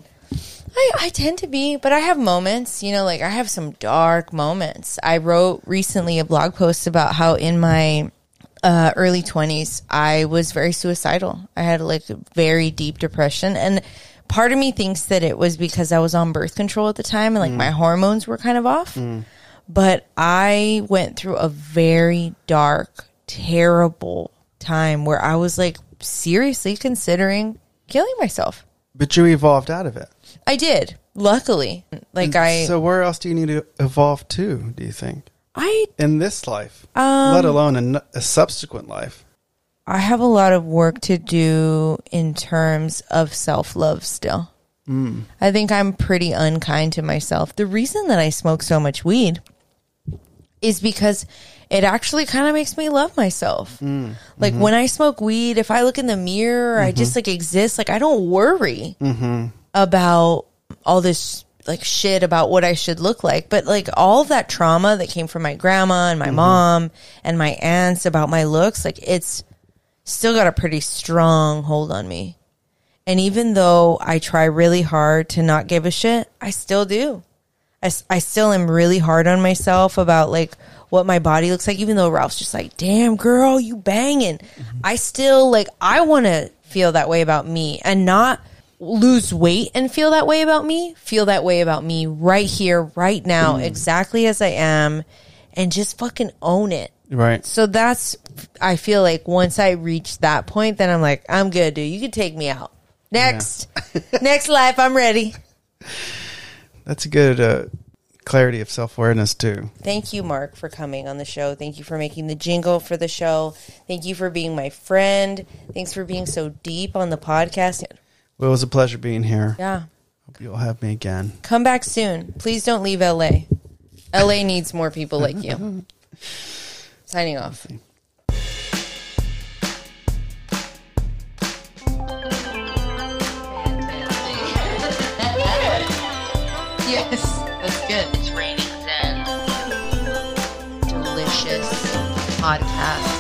I, I tend to be, but I have moments, you know, like I have some dark moments. I wrote recently a blog post about how in my uh, early 20s, I was very suicidal. I had like a very deep depression. And part of me thinks that it was because I was on birth control at the time and like my hormones were kind of off. But I went through a very dark, terrible time where I was like seriously considering killing myself. But you evolved out of it. I did. luckily. Like I So where else do you need to evolve to? Do you think I in this life, Um, let alone a subsequent life? I have a lot of work to do in terms of self love still. Mm. I think I'm pretty unkind to myself. The reason that I smoke so much weed is because it actually kind of makes me love myself. Mm. Like mm-hmm. when I smoke weed, if I look in the mirror, I mm-hmm. just like exist. Like I don't worry mm-hmm. about all this like shit about what I should look like. But like all that trauma that came from my grandma and my mm-hmm. mom and my aunts about my looks, like it's still got a pretty strong hold on me. And even though I try really hard to not give a shit, I still do. I, I still am really hard on myself about like what my body looks like, even though Ralph's just like, damn girl, you banging. Mm-hmm. I still like, I want to feel that way about me and not lose weight and feel that way about me, feel that way about me right here, right now, exactly as I am, and just fucking own it. Right. So that's, I feel like once I reach that point, then I'm like, I'm good, dude. You can take me out. Next, next life, I'm ready. That's a good uh, clarity of self awareness too. Thank you, Mark, for coming on the show. Thank you for making the jingle for the show. Thank you for being my friend. Thanks for being so deep on the podcast. Well, it was a pleasure being here. Yeah. Hope you'll have me again. Come back soon. Please don't leave LA. LA needs more people like you. Signing off. yes, that's good. It's raining Zen. Delicious podcast.